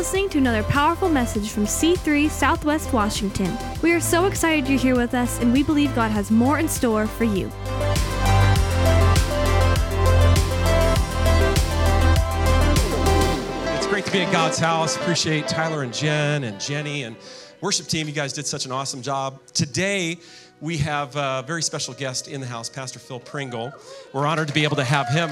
listening to another powerful message from C3 Southwest Washington. We are so excited you're here with us, and we believe God has more in store for you. It's great to be at God's house. Appreciate Tyler and Jen and Jenny and worship team. You guys did such an awesome job. Today, we have a very special guest in the house, Pastor Phil Pringle. We're honored to be able to have him.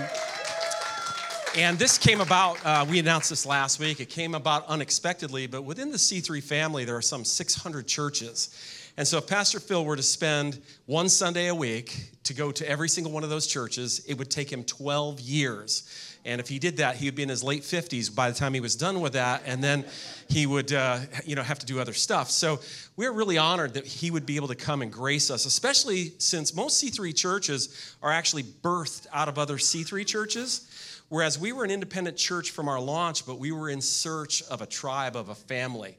And this came about, uh, we announced this last week. It came about unexpectedly, but within the C3 family, there are some 600 churches. And so, if Pastor Phil were to spend one Sunday a week to go to every single one of those churches, it would take him 12 years. And if he did that, he would be in his late 50s by the time he was done with that, and then he would, uh, you know, have to do other stuff. So we're really honored that he would be able to come and grace us, especially since most C3 churches are actually birthed out of other C3 churches. Whereas we were an independent church from our launch, but we were in search of a tribe, of a family.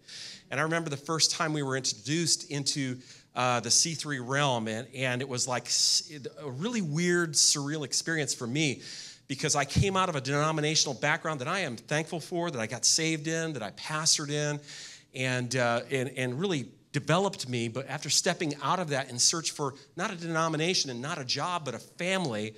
And I remember the first time we were introduced into uh, the C3 realm, and, and it was like a really weird, surreal experience for me because I came out of a denominational background that I am thankful for, that I got saved in, that I pastored in, and, uh, and, and really developed me. But after stepping out of that in search for not a denomination and not a job, but a family,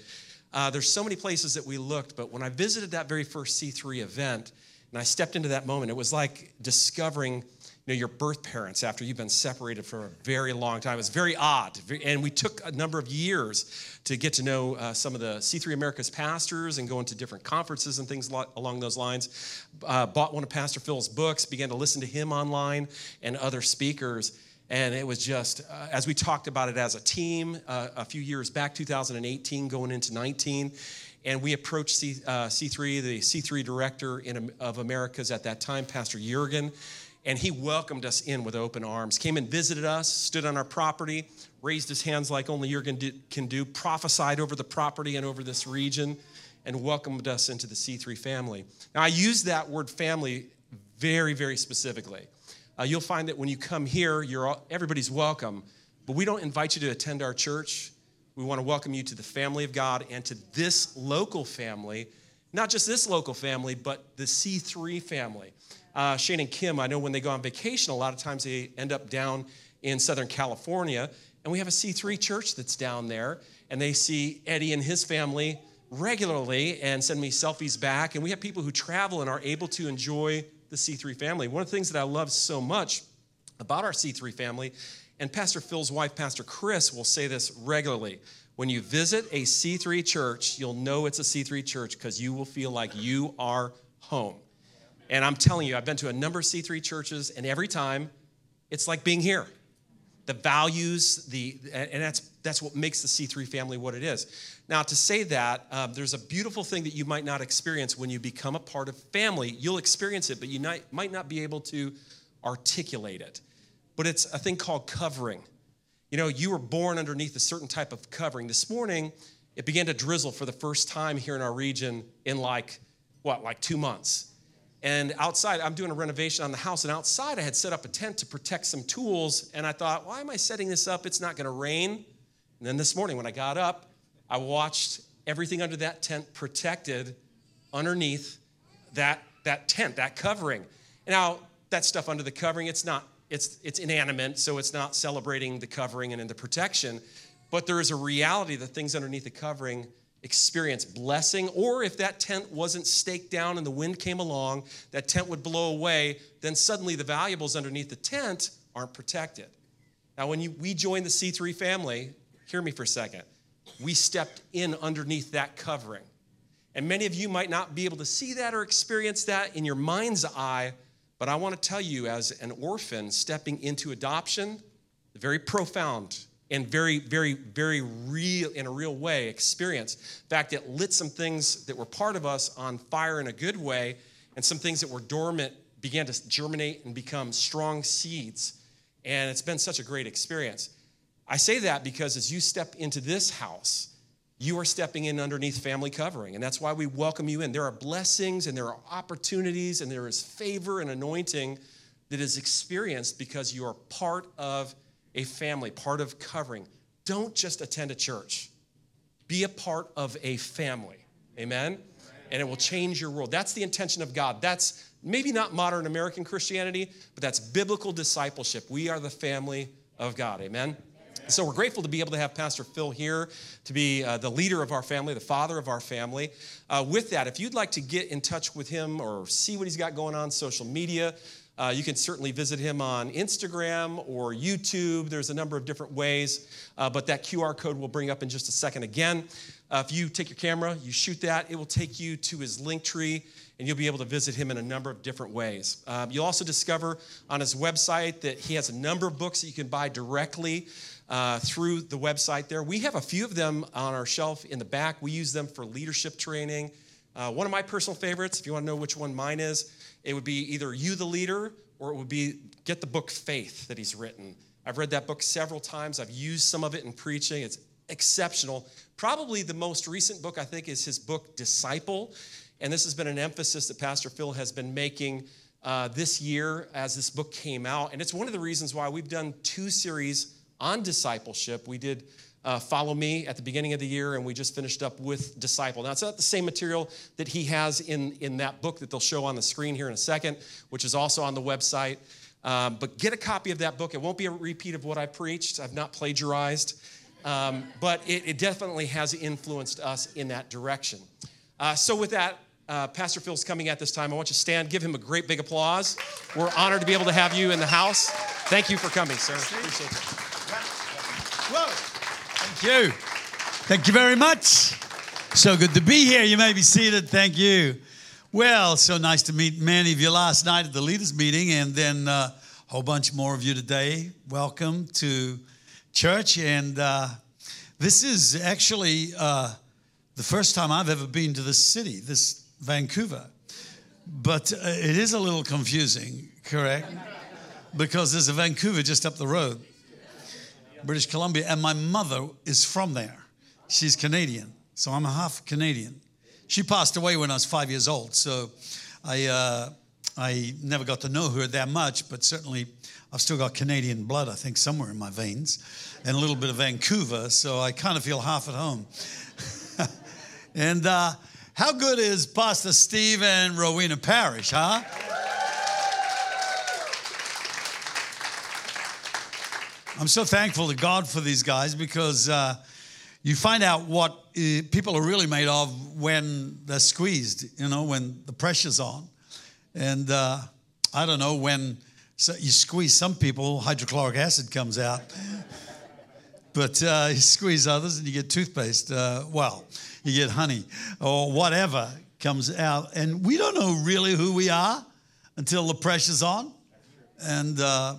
uh, there's so many places that we looked, but when I visited that very first C3 event and I stepped into that moment, it was like discovering you know, your birth parents after you've been separated for a very long time. It was very odd. And we took a number of years to get to know uh, some of the C3 America's pastors and go into different conferences and things along those lines. Uh, bought one of Pastor Phil's books, began to listen to him online and other speakers. And it was just, uh, as we talked about it as a team uh, a few years back, 2018, going into 19, and we approached C, uh, C3, the C3 director in, of Americas at that time, Pastor Jurgen, and he welcomed us in with open arms. Came and visited us, stood on our property, raised his hands like only Jurgen did, can do, prophesied over the property and over this region, and welcomed us into the C3 family. Now, I use that word family very, very specifically. Uh, you'll find that when you come here, you're all, everybody's welcome, but we don't invite you to attend our church. We want to welcome you to the family of God and to this local family, not just this local family, but the C3 family. Uh, Shane and Kim, I know when they go on vacation, a lot of times they end up down in Southern California, and we have a C3 church that's down there, and they see Eddie and his family regularly and send me selfies back. And we have people who travel and are able to enjoy the C3 family. One of the things that I love so much about our C3 family, and Pastor Phil's wife, Pastor Chris, will say this regularly. When you visit a C3 church, you'll know it's a C3 church because you will feel like you are home. And I'm telling you, I've been to a number of C3 churches, and every time it's like being here. The values, the and that's that's what makes the C3 family what it is. Now, to say that, um, there's a beautiful thing that you might not experience when you become a part of family. You'll experience it, but you might, might not be able to articulate it. But it's a thing called covering. You know, you were born underneath a certain type of covering. This morning, it began to drizzle for the first time here in our region in like, what, like two months. And outside, I'm doing a renovation on the house, and outside I had set up a tent to protect some tools. And I thought, why am I setting this up? It's not gonna rain. And then this morning, when I got up, I watched everything under that tent protected underneath that, that tent, that covering. Now, that stuff under the covering, it's not, it's, it's inanimate, so it's not celebrating the covering and in the protection. But there is a reality that things underneath the covering experience blessing, or if that tent wasn't staked down and the wind came along, that tent would blow away, then suddenly the valuables underneath the tent aren't protected. Now, when you, we join the C3 family, hear me for a second we stepped in underneath that covering. And many of you might not be able to see that or experience that in your mind's eye, but I want to tell you, as an orphan stepping into adoption, very profound and very, very, very real, in a real way, experience. In fact, it lit some things that were part of us on fire in a good way, and some things that were dormant began to germinate and become strong seeds. And it's been such a great experience. I say that because as you step into this house, you are stepping in underneath family covering. And that's why we welcome you in. There are blessings and there are opportunities and there is favor and anointing that is experienced because you are part of a family, part of covering. Don't just attend a church, be a part of a family. Amen? And it will change your world. That's the intention of God. That's, maybe not modern American Christianity, but that's biblical discipleship. We are the family of God. Amen. So we're grateful to be able to have Pastor Phil here to be uh, the leader of our family, the father of our family. Uh, with that, if you'd like to get in touch with him or see what he's got going on social media, uh, you can certainly visit him on Instagram or YouTube. There's a number of different ways, uh, but that QR code we'll bring up in just a second again. Uh, if you take your camera, you shoot that, it will take you to his Linktree and you'll be able to visit him in a number of different ways. Um, you'll also discover on his website that he has a number of books that you can buy directly uh, through the website there. We have a few of them on our shelf in the back. We use them for leadership training. Uh, one of my personal favorites, if you want to know which one mine is, it would be either You the Leader or it would be Get the Book Faith that he's written. I've read that book several times. I've used some of it in preaching. It's exceptional. Probably the most recent book, I think, is his book Disciple. And this has been an emphasis that Pastor Phil has been making uh, this year as this book came out. And it's one of the reasons why we've done two series on discipleship. We did uh, Follow Me at the beginning of the year, and we just finished up with Disciple. Now, it's not the same material that he has in, in that book that they'll show on the screen here in a second, which is also on the website. Um, but get a copy of that book. It won't be a repeat of what I preached, I've not plagiarized. Um, but it, it, definitely has influenced us in that direction. Uh, so, with that, uh, Pastor Phil's coming at this time. I want you to stand, give him a great big applause. We're honored to be able to have you in the house. Thank you for coming, sir. Appreciate it. Whoa. Thank you. Thank you very much. So good to be here. You may be seated. Thank you. Well, so nice to meet many of you last night at the leaders meeting, and then uh, a whole bunch more of you today. Welcome to church. And uh, this is actually uh, the first time I've ever been to this city, this Vancouver. But uh, it is a little confusing, correct? Because there's a Vancouver just up the road. British Columbia, and my mother is from there. She's Canadian, so I'm a half Canadian. She passed away when I was five years old, so I, uh, I never got to know her that much, but certainly I've still got Canadian blood, I think, somewhere in my veins, and a little bit of Vancouver, so I kind of feel half at home. and uh, how good is Pastor Steve and Rowena Parish, huh? I'm so thankful to God for these guys because uh, you find out what uh, people are really made of when they're squeezed, you know, when the pressure's on. And uh, I don't know, when so you squeeze some people, hydrochloric acid comes out. but uh, you squeeze others and you get toothpaste. Uh, well, you get honey or whatever comes out. And we don't know really who we are until the pressure's on. And uh,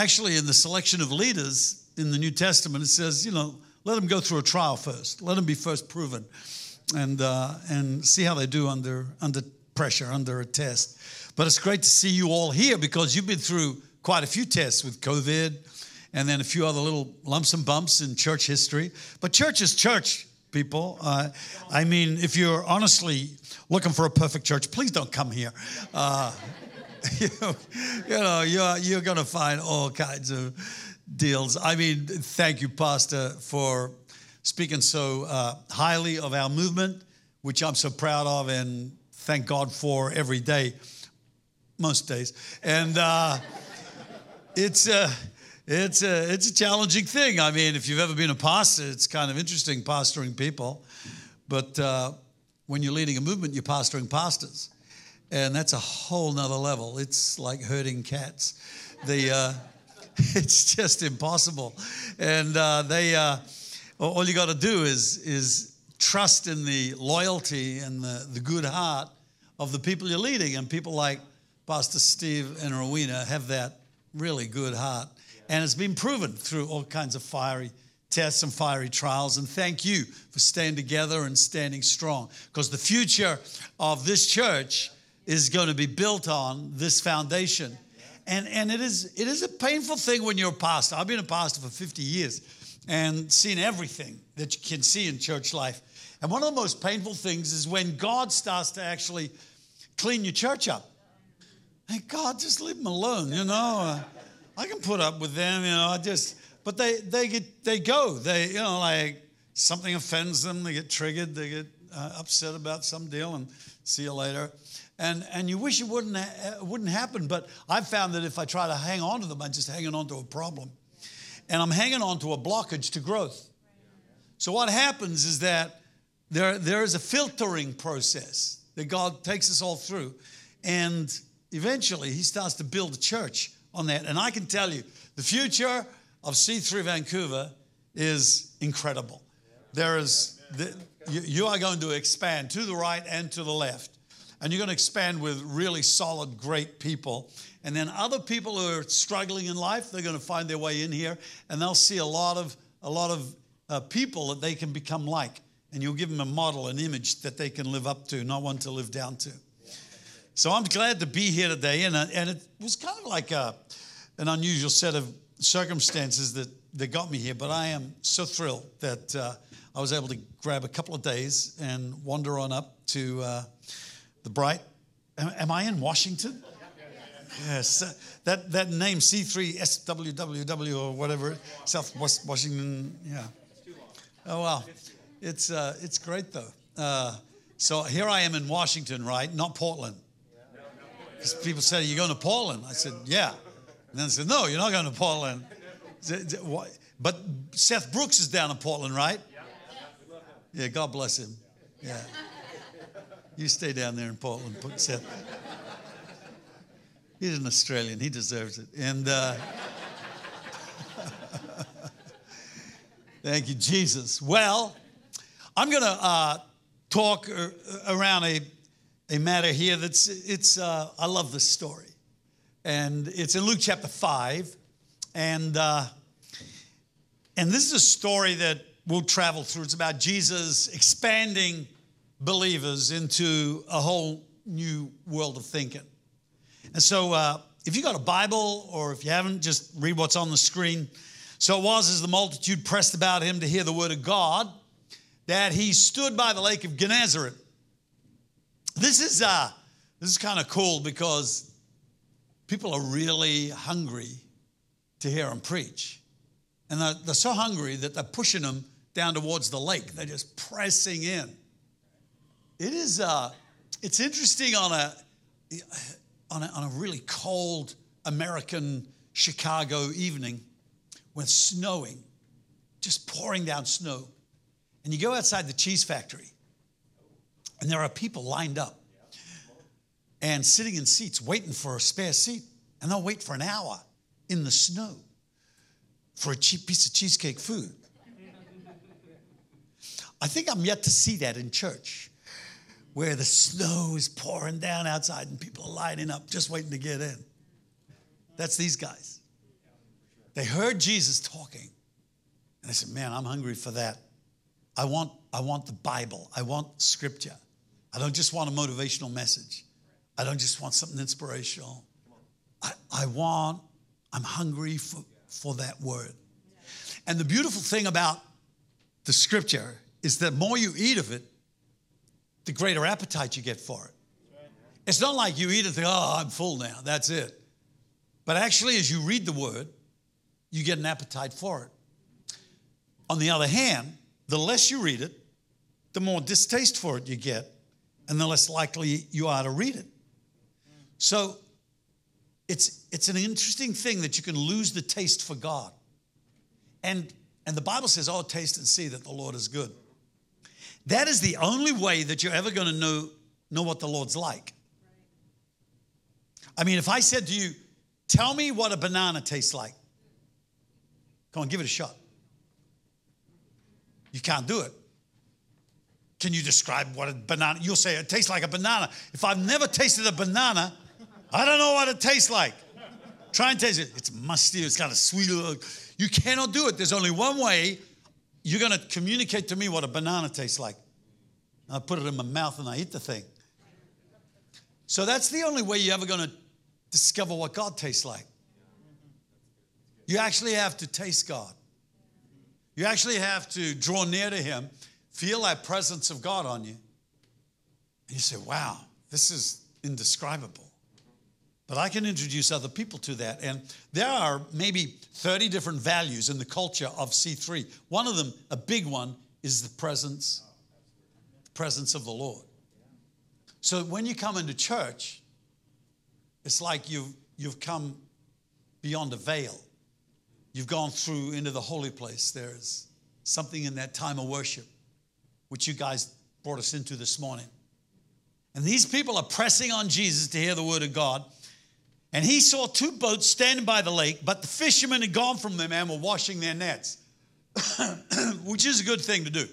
Actually, in the selection of leaders in the New Testament, it says, you know, let them go through a trial first. Let them be first proven and, uh, and see how they do under, under pressure, under a test. But it's great to see you all here because you've been through quite a few tests with COVID and then a few other little lumps and bumps in church history. But church is church, people. Uh, I mean, if you're honestly looking for a perfect church, please don't come here. Uh, you, know, you're, you're going to find all kinds of deals. I mean, thank you, Pastor, for speaking so uh, highly of our movement, which I'm so proud of and thank God for every day, most days. And uh, it's, a, it's, a, it's a challenging thing. I mean, if you've ever been a pastor, it's kind of interesting pastoring people. But uh, when you're leading a movement, you're pastoring pastors and that's a whole nother level. It's like herding cats. The uh, it's just impossible, and uh, they uh, all you got to do is is trust in the loyalty and the, the good heart of the people you're leading, and people like Pastor Steve and Rowena have that really good heart, and it's been proven through all kinds of fiery tests and fiery trials. And thank you for staying together and standing strong, because the future of this church is going to be built on this foundation. And, and it, is, it is a painful thing when you're a pastor. I've been a pastor for 50 years and seen everything that you can see in church life. And one of the most painful things is when God starts to actually clean your church up. Hey, God, just leave them alone, you know. I can put up with them, you know. I just, but they they get they go. They you know like something offends them. They get triggered. They get uh, upset about some deal, and see you later. And, and you wish it wouldn't, ha- wouldn't happen, but I've found that if I try to hang on to them, I'm just hanging on to a problem. And I'm hanging on to a blockage to growth. So what happens is that there, there is a filtering process that God takes us all through. And eventually he starts to build a church on that. And I can tell you, the future of C3 Vancouver is incredible. There is, the, you, you are going to expand to the right and to the left. And you're going to expand with really solid, great people. And then other people who are struggling in life, they're going to find their way in here and they'll see a lot of, a lot of uh, people that they can become like. And you'll give them a model, an image that they can live up to, not one to live down to. So I'm glad to be here today. And, uh, and it was kind of like a, an unusual set of circumstances that, that got me here. But I am so thrilled that uh, I was able to grab a couple of days and wander on up to uh, the bright. Am, am, I in Washington? Yes, uh, that, that name C3SWWW or whatever, South West Washington, yeah. Oh, wow. It's, uh, it's great though. Uh, so here I am in Washington, right? Not Portland. Because people said, Are going to Portland? I said, Yeah. And then said, No, you're not going to Portland. But Seth Brooks is down in Portland, right? Yeah, God bless him. Yeah. You stay down there in Portland, Seth. He's an Australian. He deserves it. And uh, thank you, Jesus. Well, I'm going to uh, talk around a a matter here that's, it's, uh, I love this story. And it's in Luke chapter 5. And, uh, and this is a story that we'll travel through. It's about Jesus expanding believers into a whole new world of thinking. And so, uh, if you got a Bible or if you haven't, just read what's on the screen. So it was as the multitude pressed about him to hear the word of God that he stood by the lake of Gennesaret this is uh, this is kind of cool because people are really hungry to hear him preach, and they're, they're so hungry that they're pushing them down towards the lake. They're just pressing in. It is. Uh, it's interesting on a on a, on a really cold American Chicago evening when snowing, just pouring down snow, and you go outside the cheese factory and there are people lined up and sitting in seats waiting for a spare seat. And they'll wait for an hour in the snow for a cheap piece of cheesecake food. I think I'm yet to see that in church where the snow is pouring down outside and people are lining up just waiting to get in. That's these guys. They heard Jesus talking and they said, Man, I'm hungry for that. I want, I want the Bible, I want scripture. I don't just want a motivational message. I don't just want something inspirational. I, I want, I'm hungry for, for that word. And the beautiful thing about the scripture is that the more you eat of it, the greater appetite you get for it. It's not like you eat and think, oh, I'm full now, that's it. But actually, as you read the word, you get an appetite for it. On the other hand, the less you read it, the more distaste for it you get and the less likely you are to read it. So it's, it's an interesting thing that you can lose the taste for God. And, and the Bible says, Oh, taste and see that the Lord is good. That is the only way that you're ever going to know, know what the Lord's like. I mean, if I said to you, Tell me what a banana tastes like. Come on, give it a shot. You can't do it. Can you describe what a banana? You'll say it tastes like a banana. If I've never tasted a banana, I don't know what it tastes like. Try and taste it. It's musty. It's got a sweet. You cannot do it. There's only one way you're going to communicate to me what a banana tastes like. I put it in my mouth and I eat the thing. So that's the only way you're ever going to discover what God tastes like. You actually have to taste God. You actually have to draw near to Him feel that presence of God on you. And you say, wow, this is indescribable. But I can introduce other people to that. And there are maybe 30 different values in the culture of C3. One of them, a big one, is the presence, the presence of the Lord. So when you come into church, it's like you've, you've come beyond a veil. You've gone through into the holy place. There's something in that time of worship, which you guys brought us into this morning. And these people are pressing on Jesus to hear the word of God. And he saw two boats standing by the lake, but the fishermen had gone from them and were washing their nets, which is a good thing to do.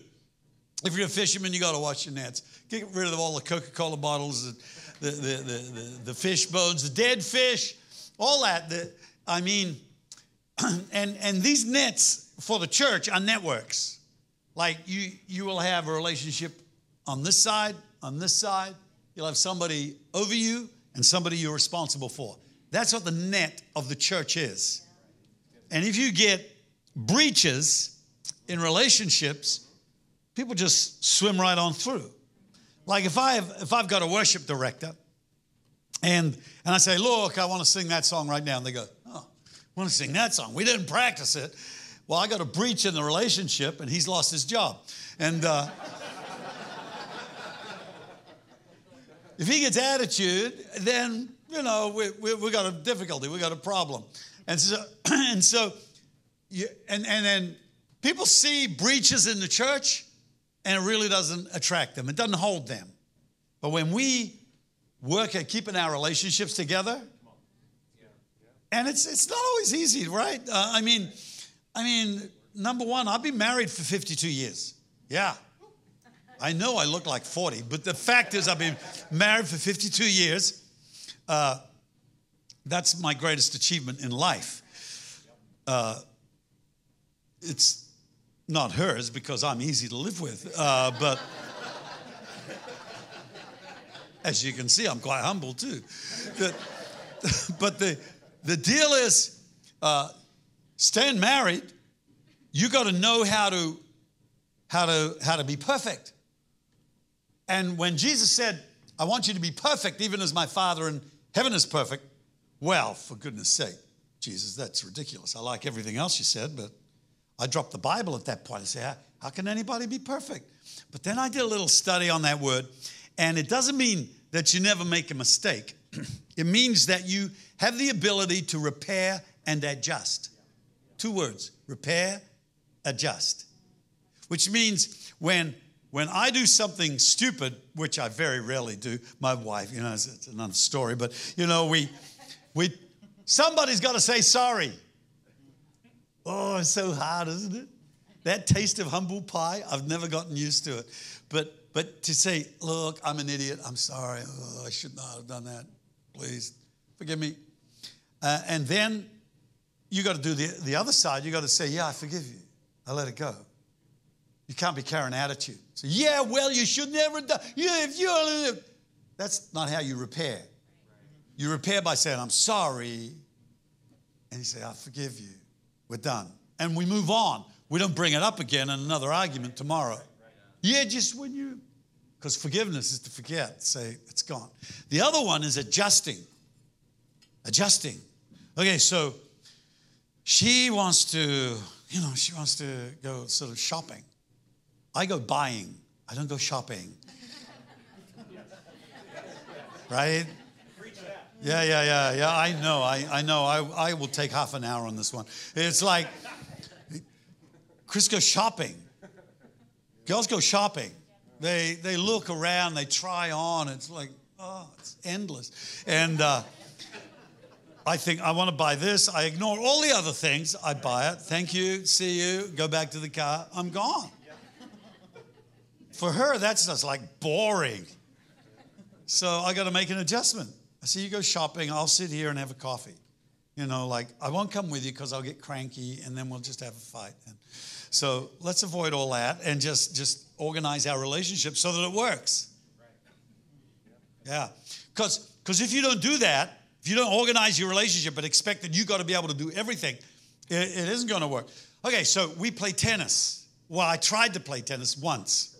If you're a fisherman, you got to wash your nets. Get rid of all the Coca Cola bottles, the, the, the, the, fish bones, the dead fish, all that. I mean, and, and these nets for the church are networks. Like you, you will have a relationship on this side, on this side. You'll have somebody over you and somebody you're responsible for. That's what the net of the church is. And if you get breaches in relationships, people just swim right on through. Like if I have, if I've got a worship director and and I say, look, I want to sing that song right now, and they go, oh, I want to sing that song. We didn't practice it. Well, I got a breach in the relationship, and he's lost his job. And uh, if he gets attitude, then you know we, we, we got a difficulty, we got a problem. And so and so, you, and and then people see breaches in the church, and it really doesn't attract them. It doesn't hold them. But when we work at keeping our relationships together, and it's it's not always easy, right? Uh, I mean, I mean, number one, I've been married for 52 years. Yeah. I know I look like 40, but the fact is, I've been married for 52 years. Uh, that's my greatest achievement in life. Uh, it's not hers because I'm easy to live with, uh, but as you can see, I'm quite humble too. But, the, the deal is, uh, staying married, you got to know how to, how to, how to be perfect. And when Jesus said, I want you to be perfect, even as my Father in heaven is perfect, well, for goodness sake, Jesus, that's ridiculous. I like everything else you said, but I dropped the Bible at that point. I say, how, how can anybody be perfect? But then I did a little study on that word, and it doesn't mean that you never make a mistake. it means that you have the ability to repair and adjust. Two words repair, adjust. Which means when when I do something stupid, which I very rarely do, my wife, you know, it's, it's another story, but you know, we, we, somebody's got to say sorry. Oh, it's so hard, isn't it? That taste of humble pie, I've never gotten used to it. But, but to say, look, I'm an idiot. I'm sorry. Oh, I should not have done that. Please forgive me. Uh, and then you got to do the, the other side. You got to say, yeah, I forgive you. I let it go. You can't be carrying attitude. So, yeah, well, you should never die. Yeah, if you that's not how you repair. You repair by saying, I'm sorry. And you say, I forgive you. We're done. And we move on. We don't bring it up again in another argument tomorrow. Yeah, just when you, because forgiveness is to forget, say, it's gone. The other one is adjusting. Adjusting. Okay, so she wants to, you know, she wants to go sort of shopping. I go buying, I don't go shopping. right? Yeah, yeah, yeah, yeah. I know, I, I know. I, I will take half an hour on this one. It's like, Chris goes shopping. Girls go shopping. They, they look around, they try on. It's like, oh, it's endless. And uh, I think, I want to buy this. I ignore all the other things. I buy it. Thank you. See you. Go back to the car. I'm gone. For her, that's just like boring. So I got to make an adjustment. I say, you go shopping, I'll sit here and have a coffee. You know, like I won't come with you because I'll get cranky and then we'll just have a fight. And so let's avoid all that and just just organize our relationship so that it works. Yeah, because because if you don't do that, if you don't organize your relationship but expect that you got to be able to do everything, it, it isn't going to work. Okay, so we play tennis. Well, I tried to play tennis once.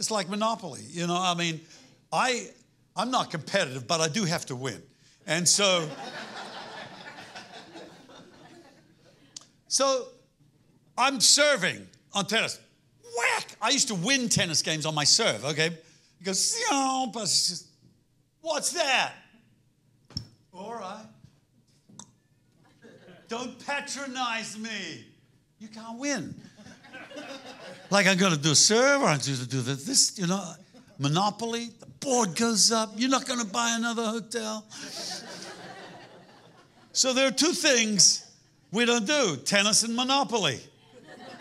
It's like Monopoly. You know, I mean, I, I'm not competitive, but I do have to win. And so, so I'm serving on tennis. whack. I used to win tennis games on my serve, okay? He goes, what's that? All right. Don't patronize me. You can't win. Like I'm going to do a serve I'm going to do this, you know, Monopoly. The board goes up. You're not going to buy another hotel. so there are two things we don't do tennis and Monopoly.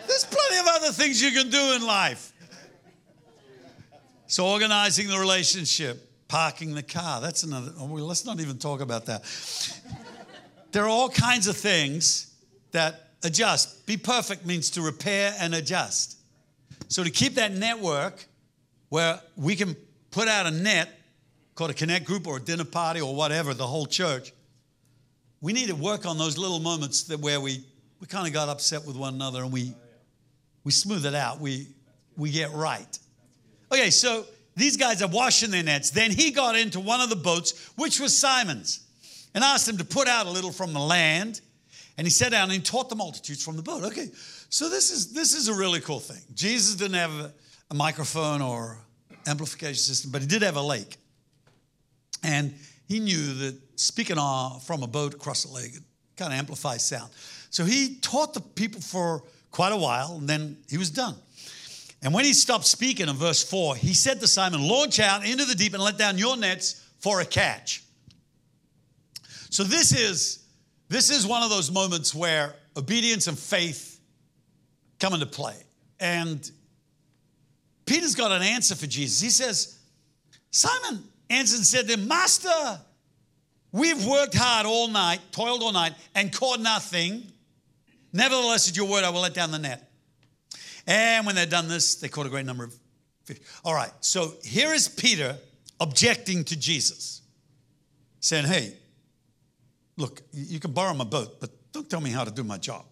There's plenty of other things you can do in life. So, organizing the relationship, parking the car, that's another, oh, let's not even talk about that. There are all kinds of things that adjust. Be perfect means to repair and adjust. So, to keep that network where we can put out a net called a connect group or a dinner party or whatever, the whole church, we need to work on those little moments that where we, we kind of got upset with one another and we, we smooth it out. We, we get right. Okay, so these guys are washing their nets. Then he got into one of the boats, which was Simon's, and asked him to put out a little from the land. And he sat down and he taught the multitudes from the boat. Okay, so this is this is a really cool thing. Jesus didn't have a, microphone or amplification system, but he did have a lake. And he knew that speaking uh, from a boat across the lake kind of amplifies sound. So he taught the people for quite a while, and then he was done. And when he stopped speaking in verse 4, he said to Simon, Launch out into the deep and let down your nets for a catch. So this is this is one of those moments where obedience and faith come into play. And Peter's got an answer for Jesus. He says, Simon answered and said to him, Master, we've worked hard all night, toiled all night, and caught nothing. Nevertheless, at your word, I will let down the net. And when they'd done this, they caught a great number of fish. All right, so here is Peter objecting to Jesus, saying, Hey, look, you can borrow my boat, but don't tell me how to do my job.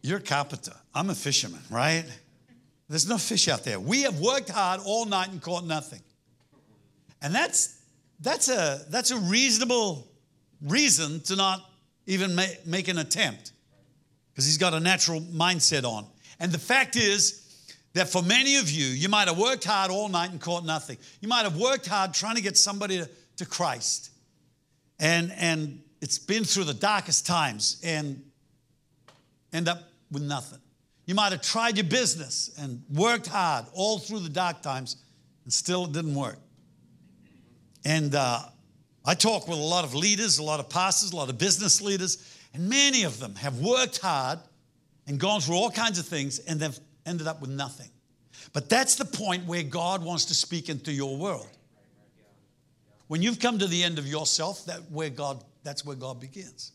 You're a carpenter, I'm a fisherman, right? There's no fish out there. We have worked hard all night and caught nothing. And that's that's a that's a reasonable reason to not even make an attempt because he's got a natural mindset on. And the fact is that for many of you, you might have worked hard all night and caught nothing. You might have worked hard trying to get somebody to, to Christ. And, and it's been through the darkest times and end up with nothing. You might have tried your business and worked hard all through the dark times and still it didn't work. And uh, I talk with a lot of leaders, a lot of pastors, a lot of business leaders, and many of them have worked hard and gone through all kinds of things and they've ended up with nothing. But that's the point where God wants to speak into your world. When you've come to the end of yourself, that where God, that's where God begins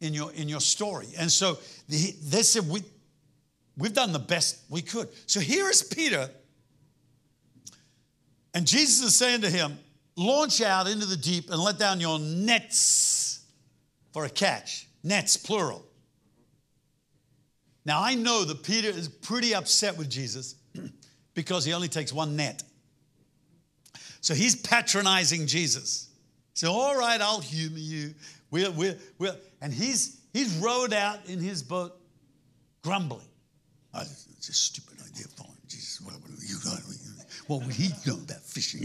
in your in your story. And so the, they said we we've done the best we could. So here is Peter, and Jesus is saying to him, "Launch out into the deep and let down your nets for a catch." Nets plural. Now, I know that Peter is pretty upset with Jesus because he only takes one net. So he's patronizing Jesus. So, all right, I'll humor you. We'll, we'll, we'll. And he's, he's rowed out in his boat grumbling. Oh, it's a stupid idea following Jesus. What, what would he know about fishing?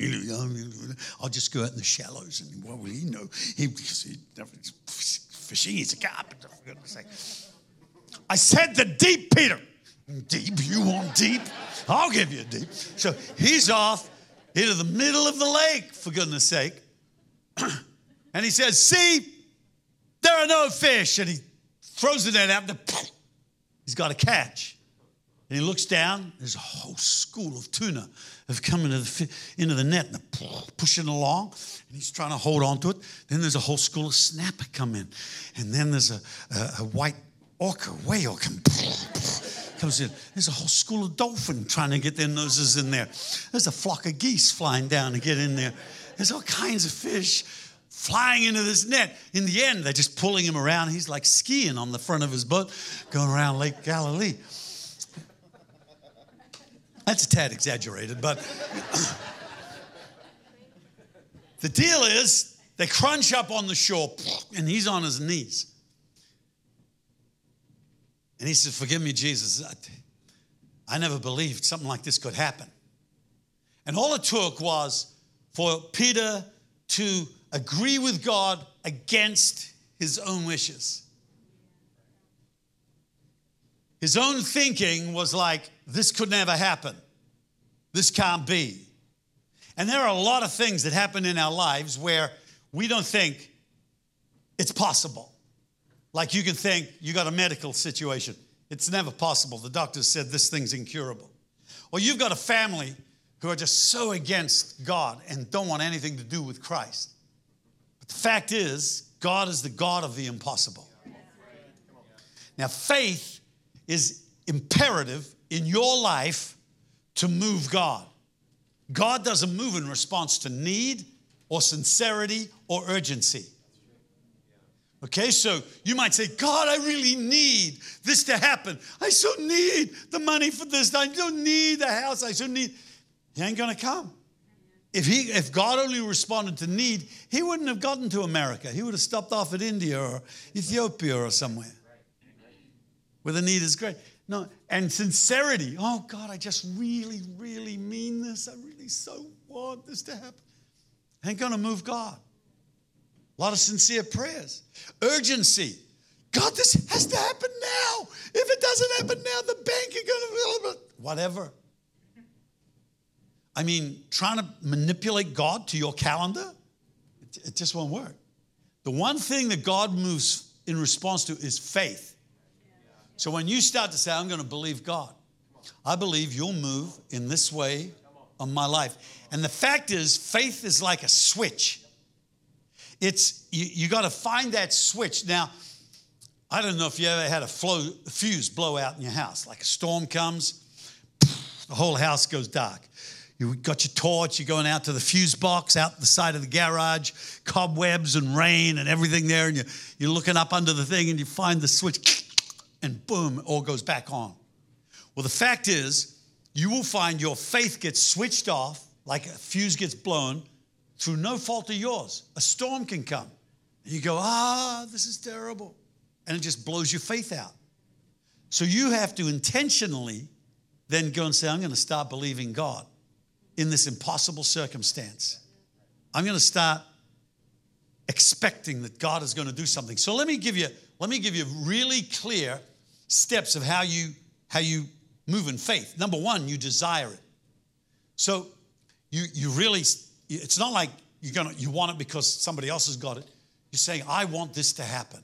I'll just go out in the shallows and what will he know? He, he fishing, he's a carpenter, for goodness sake. I said the deep, Peter. Deep? You want deep? I'll give you deep. So he's off into the middle of the lake, for goodness sake. and he says, See, there are no fish. And he throws the net out. And he's got a catch. And he looks down. There's a whole school of tuna have come into the, into the net and pushing along. And he's trying to hold on to it. Then there's a whole school of snapper come in. And then there's a, a, a white orca, whale come, comes in. There's a whole school of dolphin trying to get their noses in there. There's a flock of geese flying down to get in there. There's all kinds of fish flying into this net. In the end, they're just pulling him around. He's like skiing on the front of his boat, going around Lake Galilee. That's a tad exaggerated, but the deal is they crunch up on the shore, and he's on his knees. And he said, Forgive me, Jesus. I never believed something like this could happen. And all it took was for Peter to agree with God against his own wishes. His own thinking was like, this could never happen. This can't be. And there are a lot of things that happen in our lives where we don't think it's possible. Like you can think you got a medical situation. It's never possible. The doctor said this thing's incurable. Or you've got a family who are just so against God and don't want anything to do with Christ. But the fact is, God is the God of the impossible. Now, faith is imperative in your life to move God. God doesn't move in response to need or sincerity or urgency. Okay, so you might say, God, I really need this to happen. I so need the money for this. I don't need the house. I so need. He ain't gonna come. If he if God only responded to need, he wouldn't have gotten to America. He would have stopped off at India or Ethiopia or somewhere. Where the need is great. No, and sincerity. Oh God, I just really, really mean this. I really so want this to happen. Ain't gonna move God. A lot of sincere prayers. Urgency. God, this has to happen now. If it doesn't happen now, the bank is going to, whatever. I mean, trying to manipulate God to your calendar, it, it just won't work. The one thing that God moves in response to is faith. So when you start to say, I'm going to believe God, I believe you'll move in this way on my life. And the fact is, faith is like a switch. It's you, you got to find that switch. Now, I don't know if you ever had a flow, fuse blow out in your house. Like a storm comes, the whole house goes dark. You got your torch, you're going out to the fuse box out the side of the garage, cobwebs and rain and everything there, and you're, you're looking up under the thing and you find the switch, and boom, it all goes back on. Well, the fact is, you will find your faith gets switched off, like a fuse gets blown, through no fault of yours. A storm can come. And you go, ah, this is terrible. And it just blows your faith out. So you have to intentionally then go and say, I'm going to start believing God in this impossible circumstance. I'm going to start expecting that God is going to do something. So let me give you let me give you really clear steps of how you how you move in faith. Number 1, you desire it. So you you really it's not like you're gonna you want it because somebody else has got it. You're saying, I want this to happen.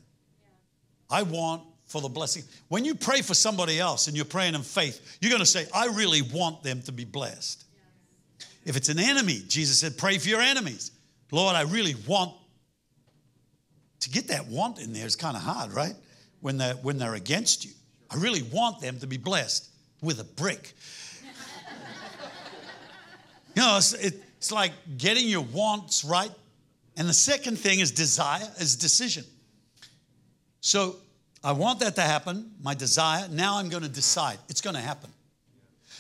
I want for the blessing. When you pray for somebody else and you're praying in faith, you're gonna say, I really want them to be blessed. If it's an enemy, Jesus said, pray for your enemies. Lord, I really want to get that want in there is kind of hard, right? When they're when they're against you. I really want them to be blessed with a brick. you know, it, it's like getting your wants right. And the second thing is desire, is decision. So I want that to happen, my desire. Now I'm going to decide. It's going to happen.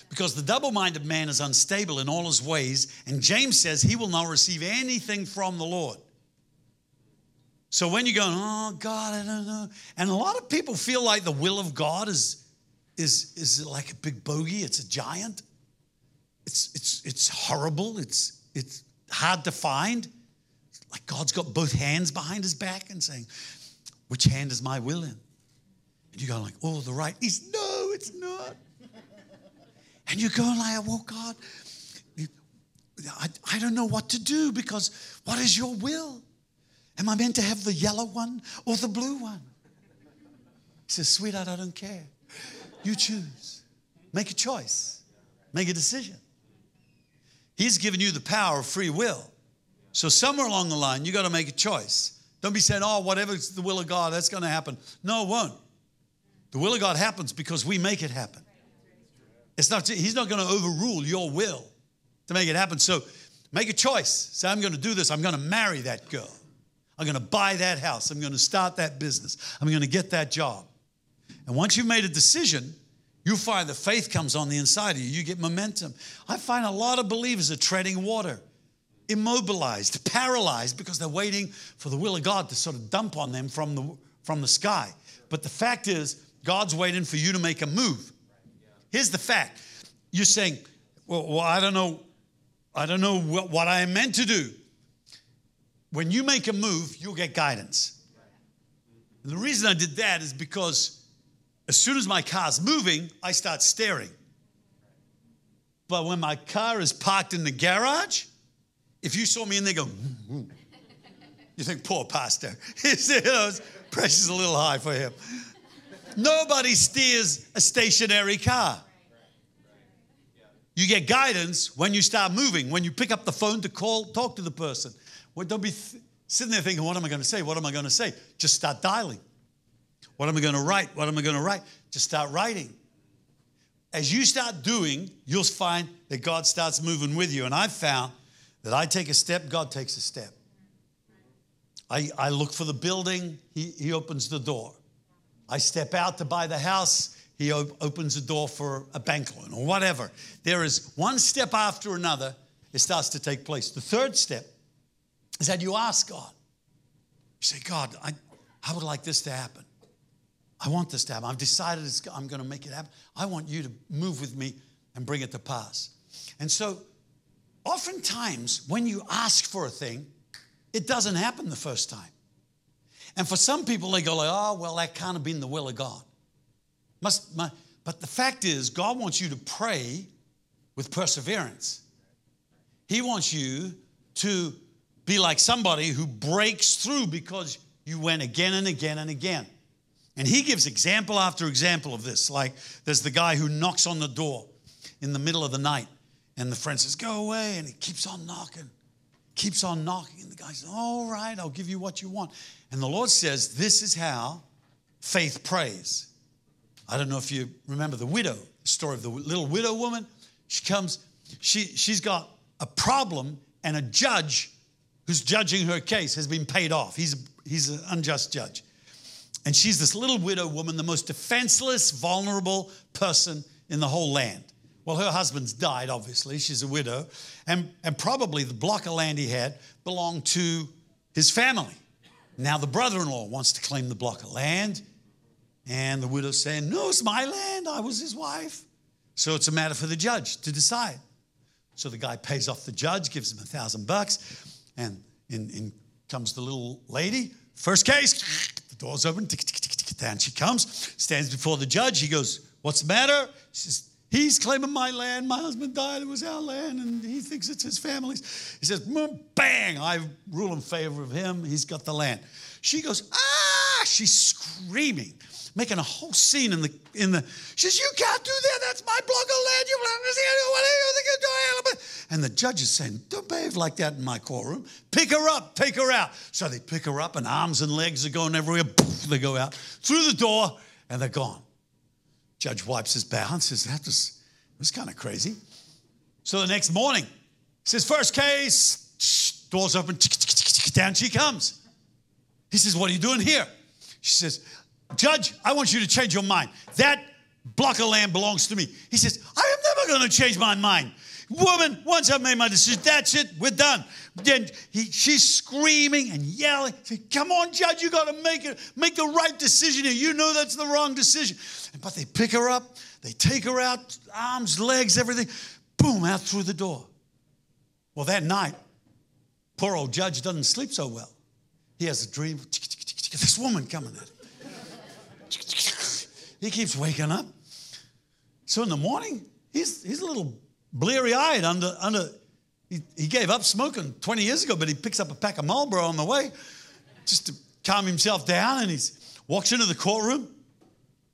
Because the double minded man is unstable in all his ways, and James says he will not receive anything from the Lord. So when you're going, oh God, I don't know. And a lot of people feel like the will of God is, is, is like a big bogey, it's a giant. It's, it's, it's horrible. It's, it's hard to find. Like God's got both hands behind his back and saying, which hand is my will in? And you go like, oh, the right. is no, it's not. and you go like, well, God, I, I don't know what to do because what is your will? Am I meant to have the yellow one or the blue one? He says, sweetheart, I don't care. You choose. Make a choice. Make a decision. He's given you the power of free will. So somewhere along the line, you got to make a choice. Don't be saying, oh, whatever's the will of God, that's going to happen. No, it won't. The will of God happens because we make it happen. It's not, he's not going to overrule your will to make it happen. So make a choice. Say, I'm going to do this. I'm going to marry that girl. I'm going to buy that house. I'm going to start that business. I'm going to get that job. And once you've made a decision, you find the faith comes on the inside of you. You get momentum. I find a lot of believers are treading water, immobilized, paralyzed because they're waiting for the will of God to sort of dump on them from the, from the sky. But the fact is, God's waiting for you to make a move. here's the fact. You're saying, well, well I don't know, I don't know what, what I am meant to do. When you make a move, you'll get guidance. And the reason I did that is because as soon as my car's moving, I start staring. But when my car is parked in the garage, if you saw me in there go, you think, poor pastor. pressure's a little high for him. Nobody steers a stationary car. You get guidance when you start moving, when you pick up the phone to call, talk to the person. Well, don't be th- sitting there thinking, what am I going to say? What am I going to say? Just start dialing. What am I going to write? What am I going to write? Just start writing. As you start doing, you'll find that God starts moving with you. And I've found that I take a step, God takes a step. I, I look for the building, he, he opens the door. I step out to buy the house, he op- opens the door for a bank loan or whatever. There is one step after another, it starts to take place. The third step is that you ask God. You say, God, I, I would like this to happen. I want this to happen. I've decided I'm going to make it happen. I want you to move with me and bring it to pass. And so, oftentimes, when you ask for a thing, it doesn't happen the first time. And for some people, they go like, oh, well, that can't have been the will of God. Must, my, but the fact is, God wants you to pray with perseverance. He wants you to be like somebody who breaks through because you went again and again and again. And he gives example after example of this. Like there's the guy who knocks on the door in the middle of the night, and the friend says, Go away. And he keeps on knocking, keeps on knocking. And the guy says, All right, I'll give you what you want. And the Lord says, This is how faith prays. I don't know if you remember the widow, the story of the little widow woman. She comes, she, she's got a problem, and a judge who's judging her case has been paid off. He's, he's an unjust judge. And she's this little widow woman, the most defenseless, vulnerable person in the whole land. Well, her husband's died, obviously. She's a widow. And, and probably the block of land he had belonged to his family. Now, the brother in law wants to claim the block of land. And the widow's saying, No, it's my land. I was his wife. So it's a matter for the judge to decide. So the guy pays off the judge, gives him a thousand bucks, and in, in comes the little lady. First case, the door's open, down she comes, stands before the judge. He goes, What's the matter? She says, He's claiming my land. My husband died. It was our land, and he thinks it's his family's. He says, bang, I rule in favor of him. He's got the land. She goes, ah, she's screaming, making a whole scene in the, in the, she says, you can't do that. That's my block of land. You what are you doing? And the judge is saying, don't behave like that in my courtroom. Pick her up, take her out. So they pick her up, and arms and legs are going everywhere. They go out through the door, and they're gone. Judge wipes his brow and says, That was, was kind of crazy. So the next morning, says, First case, doors open, down she comes. He says, What are you doing here? She says, Judge, I want you to change your mind. That block of land belongs to me. He says, I am never going to change my mind. Woman, once I've made my decision, that's it, we're done. Then he, she's screaming and yelling. Come on, judge, you got to make it, make the right decision here. You know that's the wrong decision. But they pick her up, they take her out, arms, legs, everything, boom, out through the door. Well, that night, poor old judge doesn't sleep so well. He has a dream. This woman coming at him. He keeps waking up. So in the morning, he's, he's a little bleary eyed under, under he, he gave up smoking 20 years ago, but he picks up a pack of Marlboro on the way just to calm himself down. And he walks into the courtroom.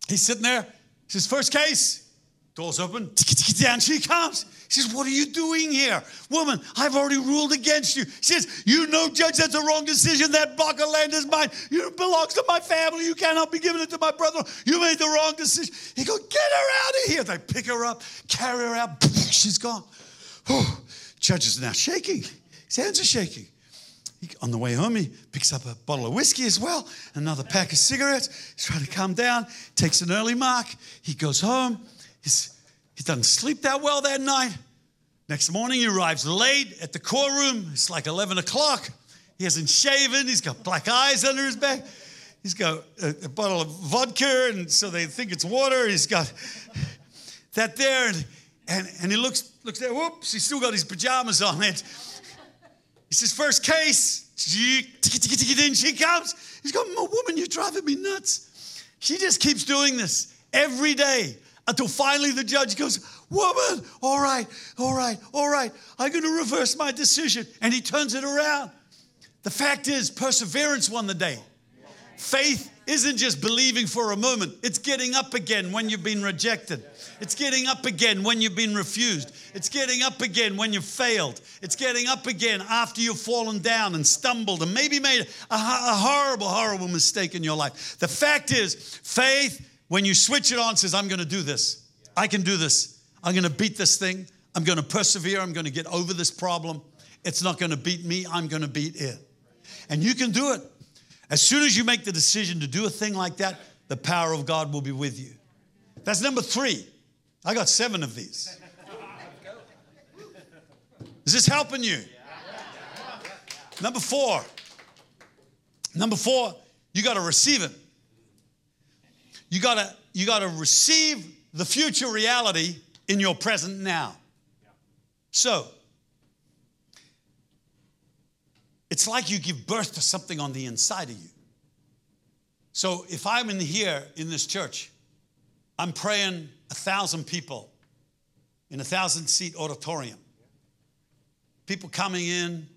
He's sitting there. He First case. Doors open. Down she comes. He says, What are you doing here? Woman, I've already ruled against you. He says, You know, Judge, that's a wrong decision. That block of land is mine. It belongs to my family. You cannot be giving it to my brother. You made the wrong decision. He goes, Get her out of here. They pick her up, carry her out. She's gone. Oh, Judge is now shaking. His hands are shaking. He, on the way home, he picks up a bottle of whiskey as well, another pack of cigarettes. He's trying to calm down, takes an early mark. He goes home. He's, he doesn't sleep that well that night. Next morning, he arrives late at the courtroom. It's like 11 o'clock. He hasn't shaven. He's got black eyes under his back. He's got a, a bottle of vodka, and so they think it's water. He's got that there, and, and, and he looks, looks there, whoops, he's still got his pajamas on. It. He says, first case. Then she comes. He's My woman, you're driving me nuts. She just keeps doing this every day until finally the judge goes, Woman, all right, all right, all right, I'm going to reverse my decision. And he turns it around. The fact is, perseverance won the day. Faith isn't just believing for a moment, it's getting up again when you've been rejected. It's getting up again when you've been refused. It's getting up again when you've failed. It's getting up again after you've fallen down and stumbled and maybe made a, a horrible, horrible mistake in your life. The fact is, faith, when you switch it on, says, I'm going to do this. I can do this. I'm going to beat this thing. I'm going to persevere. I'm going to get over this problem. It's not going to beat me. I'm going to beat it. And you can do it. As soon as you make the decision to do a thing like that, the power of God will be with you. That's number three. I got seven of these. Is this helping you? Number four. Number four, you got to receive it. You got to you got to receive the future reality in your present now. So, it's like you give birth to something on the inside of you. So, if I'm in here in this church, I'm praying a thousand people in a thousand seat auditorium. People coming in,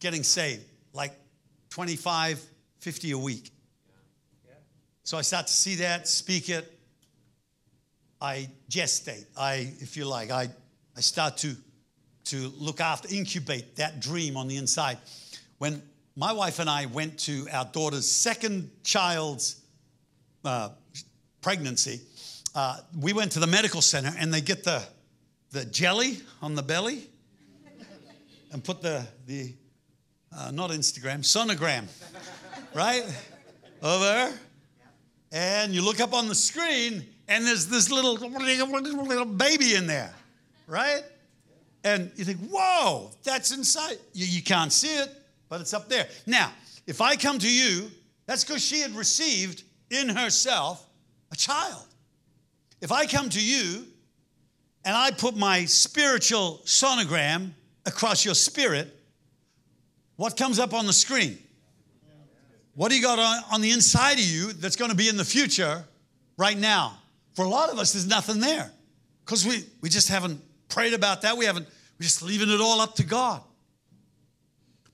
getting saved, like 25, 50 a week. So I start to see that, speak it. I gestate. I, if you like, I, I start to, to look after, incubate that dream on the inside. When my wife and I went to our daughter's second child's uh, pregnancy, uh, we went to the medical center and they get the, the jelly on the belly and put the, the uh, not Instagram, sonogram, right? Over. And you look up on the screen and there's this little, little baby in there, right? And you think, whoa, that's inside. You, you can't see it, but it's up there. Now, if I come to you, that's because she had received in herself a child. If I come to you and I put my spiritual sonogram across your spirit, what comes up on the screen? What do you got on, on the inside of you that's going to be in the future right now? For a lot of us, there's nothing there because we, we just haven't prayed about that. We haven't, we're just leaving it all up to God.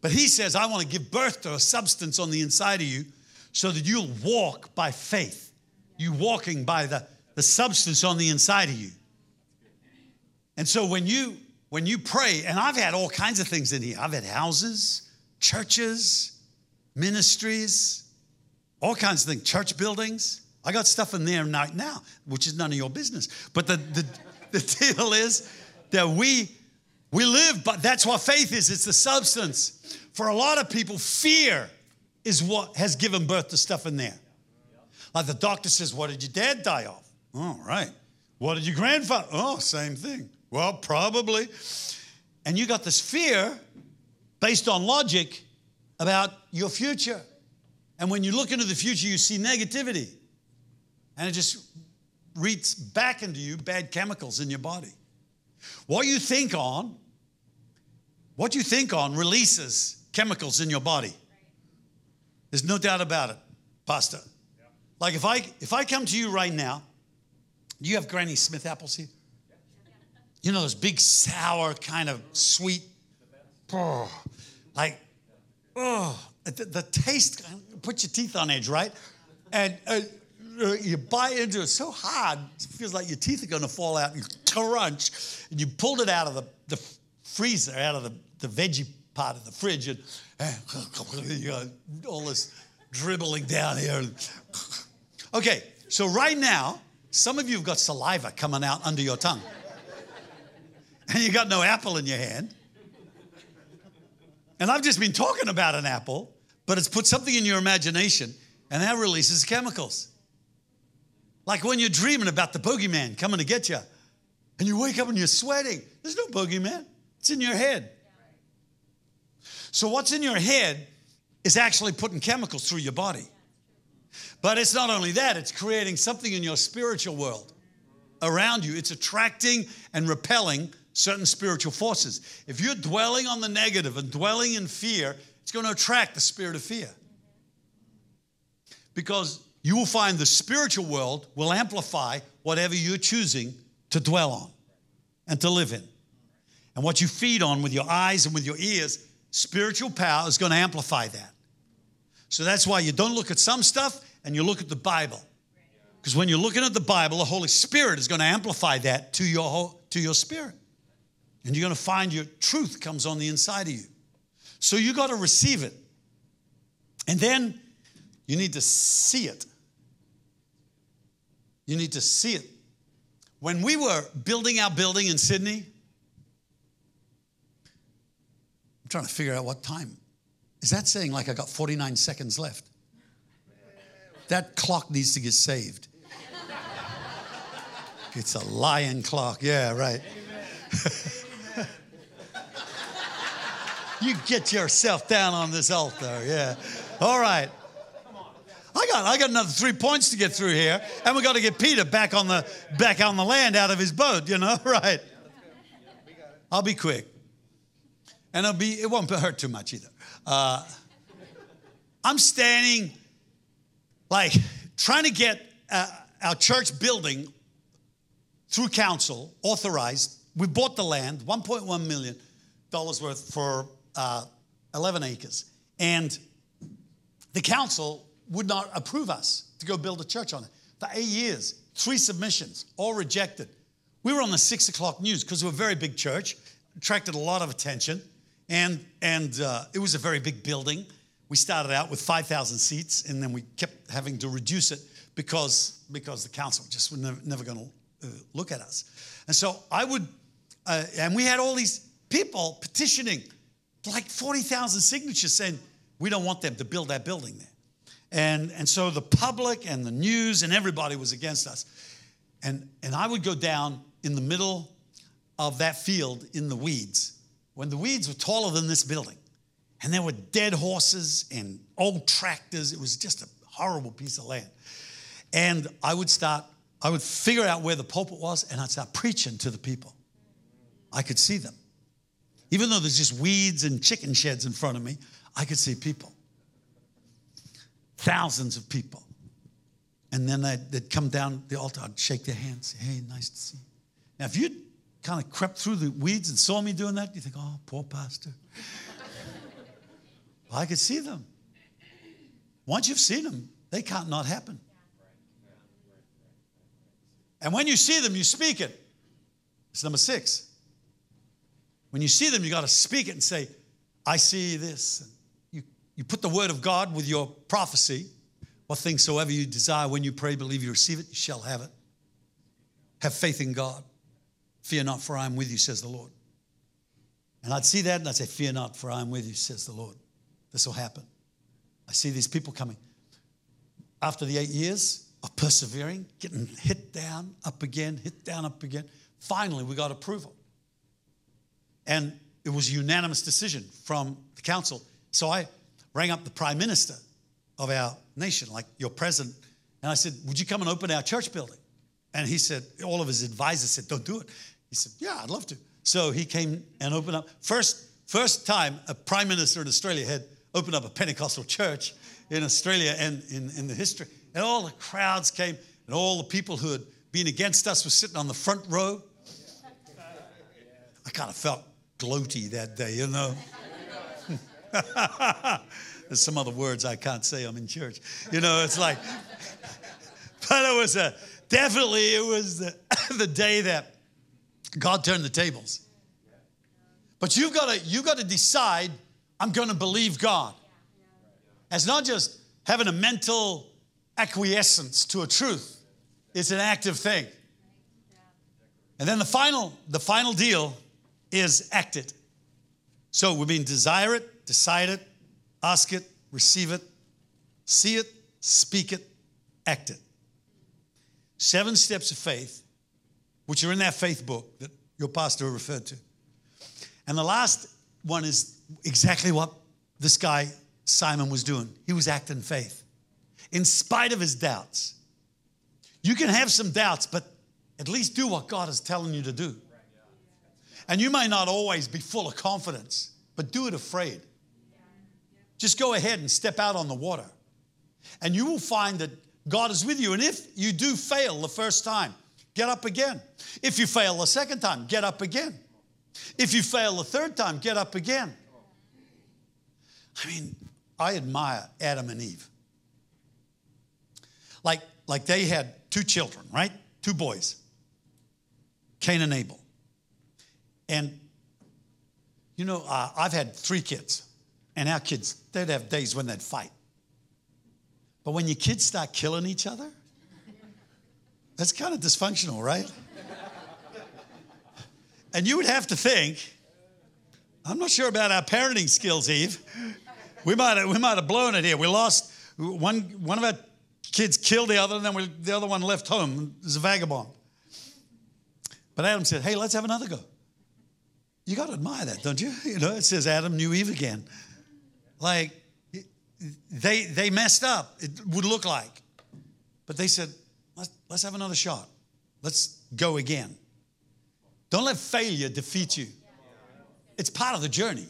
But He says, I want to give birth to a substance on the inside of you so that you'll walk by faith. You walking by the the substance on the inside of you. And so when you when you pray, and I've had all kinds of things in here. I've had houses, churches, ministries, all kinds of things, church buildings. I got stuff in there right now, which is none of your business. But the, the, the deal is that we we live, but that's what faith is. It's the substance. For a lot of people, fear is what has given birth to stuff in there. Like the doctor says, What did your dad die of? All right. What did your grandfather? Oh, same thing. Well, probably. And you got this fear based on logic about your future. And when you look into the future, you see negativity. And it just reads back into you bad chemicals in your body. What you think on, what you think on releases chemicals in your body. There's no doubt about it, Pastor. Like if I if I come to you right now do you have Granny Smith apples here? You know, those big, sour, kind of sweet, oh, like, oh, the, the, taste, put your teeth on edge, right? And uh, uh, you bite into it so hard, it feels like your teeth are going to fall out. And you crunch, and you pulled it out of the, the freezer, out of the, the veggie part of the fridge, and, got all this dribbling down here. Okay, so right now, some of you have got saliva coming out under your tongue. And you got no apple in your hand. And I've just been talking about an apple, but it's put something in your imagination and that releases chemicals. Like when you're dreaming about the bogeyman coming to get you, and you wake up and you're sweating. There's no bogeyman, it's in your head. So, what's in your head is actually putting chemicals through your body. But it's not only that, it's creating something in your spiritual world, around you. It's attracting and repelling certain spiritual forces. If you're dwelling on the negative and dwelling in fear, it's going to attract the spirit of fear. Because you will find the spiritual world will amplify whatever you're choosing to dwell on and to live in. And what you feed on with your eyes and with your ears, spiritual power is going to amplify that. So that's why you don't look at some stuff and you look at the Bible. Because when you're looking at the Bible, the Holy Spirit is going to amplify that to your, whole, to your spirit. And you're going to find your truth comes on the inside of you. So you got to receive it. And then you need to see it. You need to see it. When we were building our building in Sydney, I'm trying to figure out what time. Is that saying like I got 49 seconds left? That clock needs to get saved. It's a lion clock. Yeah, right. you get yourself down on this altar. Yeah. All right. I got, I got another three points to get through here, and we got to get Peter back on the back on the land out of his boat. You know, right? I'll be quick, and it'll be it won't hurt too much either. Uh, I'm standing, like trying to get uh, our church building through council authorized. We bought the land, 1.1 million dollars worth for uh, 11 acres, and the council would not approve us to go build a church on it. For eight years, three submissions, all rejected. We were on the six o'clock news because we're a very big church, attracted a lot of attention, and, and uh, it was a very big building. We started out with 5,000 seats, and then we kept having to reduce it because, because the council just were never, never going to uh, look at us. And so I would, uh, and we had all these people petitioning, like 40,000 signatures saying, we don't want them to build that building there. And, and so the public and the news and everybody was against us. And, and I would go down in the middle of that field in the weeds when the weeds were taller than this building. And there were dead horses and old tractors. It was just a horrible piece of land. And I would start, I would figure out where the pulpit was and I'd start preaching to the people. I could see them. Even though there's just weeds and chicken sheds in front of me, I could see people thousands of people. And then I'd, they'd come down the altar, I'd shake their hands, say, hey, nice to see you. Now, if you kind of crept through the weeds and saw me doing that, you think, oh, poor pastor. well, I could see them. Once you've seen them, they can't not happen. And when you see them, you speak it. It's number six. When you see them, you got to speak it and say, I see this. You put the word of God with your prophecy. What things soever you desire when you pray, believe you receive it, you shall have it. Have faith in God. Fear not, for I am with you, says the Lord. And I'd see that and I'd say, Fear not, for I am with you, says the Lord. This will happen. I see these people coming. After the eight years of persevering, getting hit down, up again, hit down, up again, finally we got approval. And it was a unanimous decision from the council. So I rang up the prime minister of our nation, like your president, and I said, Would you come and open our church building? And he said, All of his advisors said, Don't do it. He said, Yeah, I'd love to. So he came and opened up. First, first time a prime minister in Australia had opened up a Pentecostal church in Australia and in, in the history. And all the crowds came, and all the people who had been against us were sitting on the front row. I kind of felt gloaty that day, you know. There's some other words I can't say. I'm in church. You know, it's like, but it was a definitely it was the, the day that God turned the tables. But you've got to you've got to decide. I'm going to believe God. It's not just having a mental acquiescence to a truth. It's an active thing. And then the final the final deal is act it. So we mean desire it, decide it, ask it, receive it, see it, speak it, act it. Seven steps of faith, which are in that faith book that your pastor referred to. And the last one is exactly what this guy, Simon, was doing. He was acting faith in spite of his doubts. You can have some doubts, but at least do what God is telling you to do. And you may not always be full of confidence, but do it afraid. Just go ahead and step out on the water. And you will find that God is with you. And if you do fail the first time, get up again. If you fail the second time, get up again. If you fail the third time, get up again. I mean, I admire Adam and Eve. Like, like they had two children, right? Two boys, Cain and Abel. And, you know, uh, I've had three kids, and our kids, they'd have days when they'd fight. But when your kids start killing each other, that's kind of dysfunctional, right? And you would have to think, I'm not sure about our parenting skills, Eve. We might have, we might have blown it here. We lost one, one of our kids killed the other, and then we, the other one left home as a vagabond. But Adam said, Hey, let's have another go. You got to admire that, don't you? You know, it says Adam knew Eve again. Like, they, they messed up, it would look like. But they said, let's, let's have another shot. Let's go again. Don't let failure defeat you. It's part of the journey.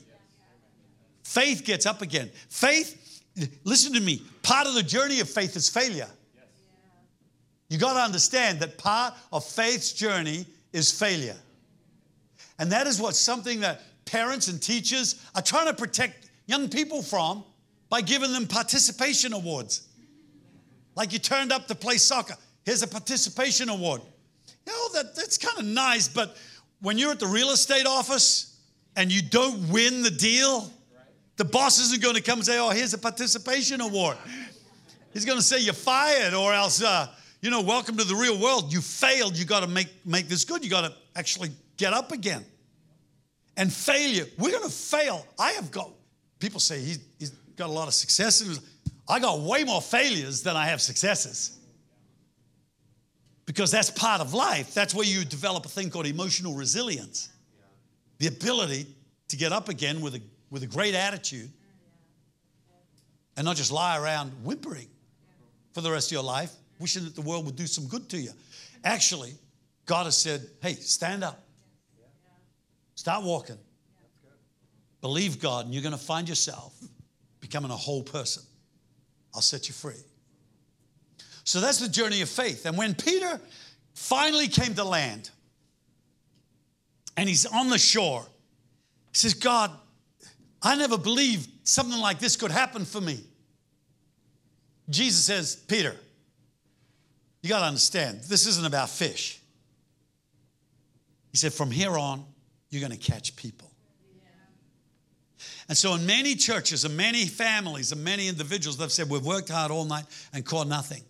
Faith gets up again. Faith, listen to me, part of the journey of faith is failure. You got to understand that part of faith's journey is failure. And that is what something that parents and teachers are trying to protect young people from by giving them participation awards. Like you turned up to play soccer, here's a participation award. You know, that, that's kind of nice, but when you're at the real estate office and you don't win the deal, the boss isn't going to come and say, Oh, here's a participation award. He's going to say, You're fired, or else, uh, you know, welcome to the real world. You failed. You got to make, make this good. You got to actually get up again. And failure, we're going to fail. I have got, people say he's, he's got a lot of successes. I got way more failures than I have successes because that's part of life. That's where you develop a thing called emotional resilience the ability to get up again with a, with a great attitude and not just lie around whimpering for the rest of your life, wishing that the world would do some good to you. Actually, God has said, hey, stand up, start walking, believe God, and you're going to find yourself becoming a whole person. I'll set you free. So that's the journey of faith. And when Peter finally came to land and he's on the shore, he says, God, I never believed something like this could happen for me. Jesus says, Peter, you got to understand, this isn't about fish. He said, from here on, you're going to catch people. And so, in many churches and many families and many individuals, they've said, We've worked hard all night and caught nothing.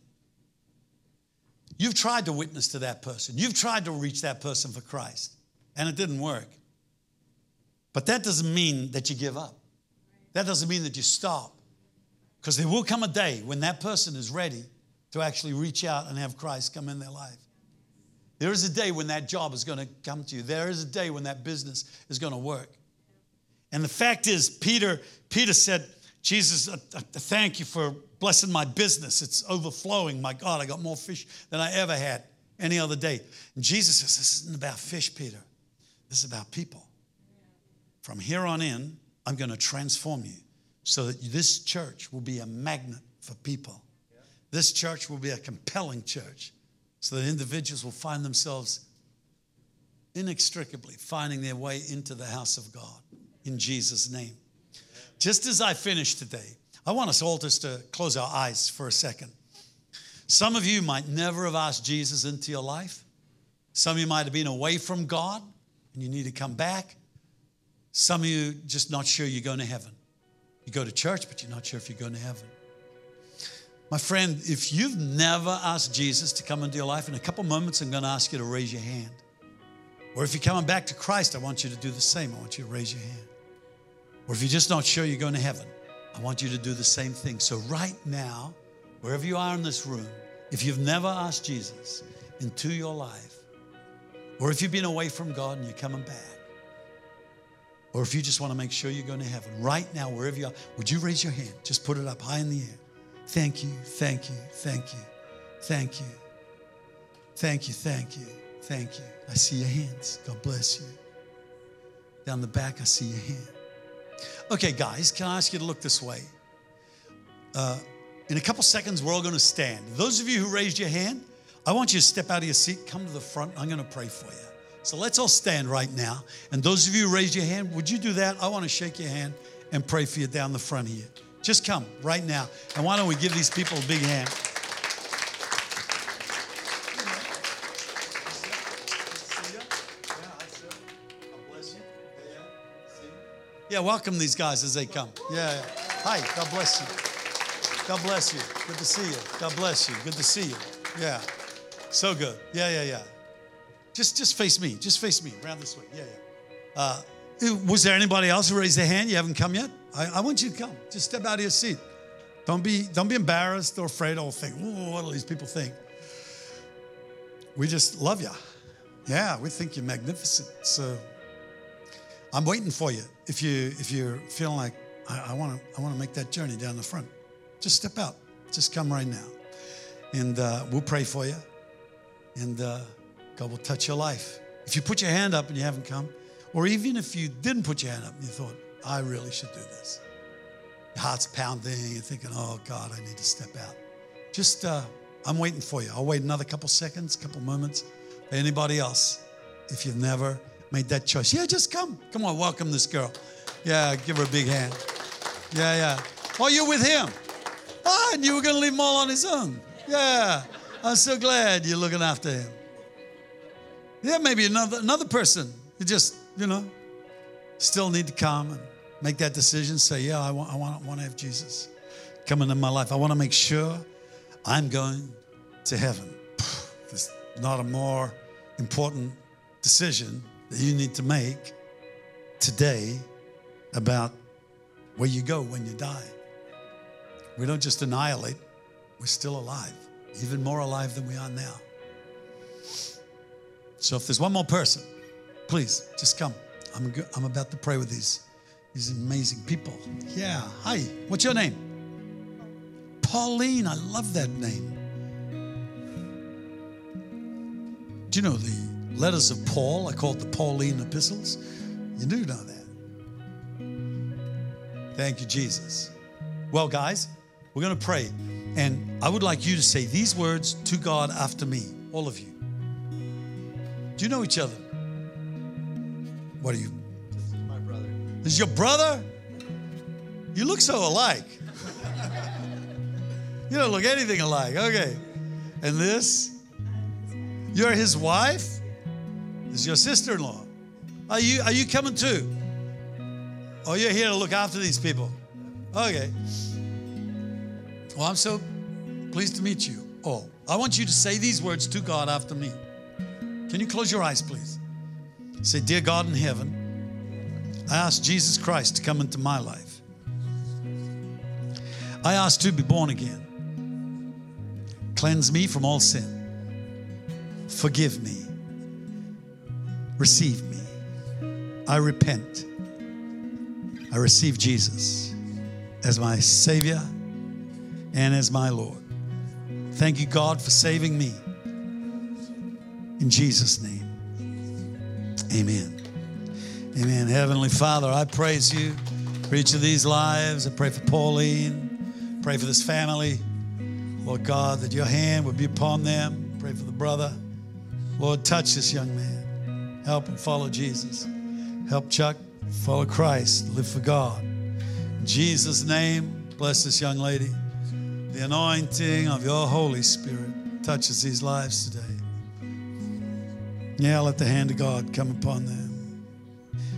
You've tried to witness to that person. You've tried to reach that person for Christ, and it didn't work. But that doesn't mean that you give up. That doesn't mean that you stop. Because there will come a day when that person is ready to actually reach out and have Christ come in their life. There is a day when that job is going to come to you. There is a day when that business is going to work. And the fact is, Peter, Peter said, Jesus, I, I thank you for blessing my business. It's overflowing. My God, I got more fish than I ever had any other day. And Jesus says, This isn't about fish, Peter. This is about people. From here on in, I'm going to transform you so that this church will be a magnet for people. This church will be a compelling church so that individuals will find themselves inextricably finding their way into the house of God in Jesus' name. Just as I finish today, I want us all just to close our eyes for a second. Some of you might never have asked Jesus into your life. Some of you might have been away from God and you need to come back. Some of you just not sure you're going to heaven. You go to church, but you're not sure if you're going to heaven. My friend, if you've never asked Jesus to come into your life, in a couple moments, I'm going to ask you to raise your hand. Or if you're coming back to Christ, I want you to do the same. I want you to raise your hand. Or if you're just not sure you're going to heaven, I want you to do the same thing. So, right now, wherever you are in this room, if you've never asked Jesus into your life, or if you've been away from God and you're coming back, or if you just want to make sure you're going to heaven, right now, wherever you are, would you raise your hand? Just put it up high in the air. Thank you, thank you, thank you, thank you, thank you, thank you. Thank you. I see your hands. God bless you. Down the back, I see your hand. Okay, guys, can I ask you to look this way? Uh, in a couple seconds, we're all going to stand. Those of you who raised your hand, I want you to step out of your seat, come to the front. I'm going to pray for you. So let's all stand right now. And those of you who raised your hand, would you do that? I want to shake your hand and pray for you down the front here. Just come right now. And why don't we give these people a big hand? Yeah, welcome these guys as they come. Yeah, yeah. Hi, God bless you. God bless you. Good to see you. God bless you. Good to see you. Yeah. So good. Yeah, yeah, yeah. Just just face me. Just face me. Around this way. Yeah, yeah. Uh, was there anybody else who raised their hand? You haven't come yet? I, I want you to come. Just step out of your seat. Don't be don't be embarrassed or afraid or think, oh, what do these people think? We just love you. Yeah, we think you're magnificent. So I'm waiting for you. If you if you're feeling like I want to I want to make that journey down the front, just step out. Just come right now, and uh, we'll pray for you, and uh, God will touch your life. If you put your hand up and you haven't come, or even if you didn't put your hand up and you thought I really should do this, your heart's pounding, you're thinking, oh God, I need to step out. Just uh, I'm waiting for you. I'll wait another couple seconds, couple moments. Anybody else, if you've never made that choice. Yeah, just come. Come on, welcome this girl. Yeah, give her a big hand. Yeah, yeah. Oh, you're with him. Ah, and you were going to leave him all on his own. Yeah, I'm so glad you're looking after him. Yeah, maybe another another person. You just, you know, still need to come and make that decision. Say, yeah, I want, I want, I want to have Jesus come into my life. I want to make sure I'm going to heaven. There's not a more important decision that you need to make today about where you go when you die. We don't just annihilate, we're still alive, even more alive than we are now. So if there's one more person, please just come. I'm, I'm about to pray with these, these amazing people. Yeah. Hi. What's your name? Pauline. I love that name. Do you know the letters of Paul are called the Pauline epistles. You do know that. Thank you, Jesus. Well, guys, we're going to pray. And I would like you to say these words to God after me, all of you. Do you know each other? What are you? Is your brother? You look so alike. you don't look anything alike. Okay. And this? You're his wife? This is your sister-in-law. Are you are you coming too? Oh, you're here to look after these people. Okay. Well, I'm so pleased to meet you. Oh, I want you to say these words to God after me. Can you close your eyes, please? Say, Dear God in heaven, I ask Jesus Christ to come into my life. I ask to be born again. Cleanse me from all sin. Forgive me receive me. I repent. I receive Jesus as my Savior and as my Lord. Thank you, God, for saving me. In Jesus' name, amen. Amen. Heavenly Father, I praise you for each of these lives. I pray for Pauline. Pray for this family. Lord God, that your hand would be upon them. Pray for the brother. Lord, touch this young man. Help him follow Jesus. Help Chuck follow Christ, live for God. In Jesus' name, bless this young lady. The anointing of your Holy Spirit touches these lives today. Yeah, let the hand of God come upon them.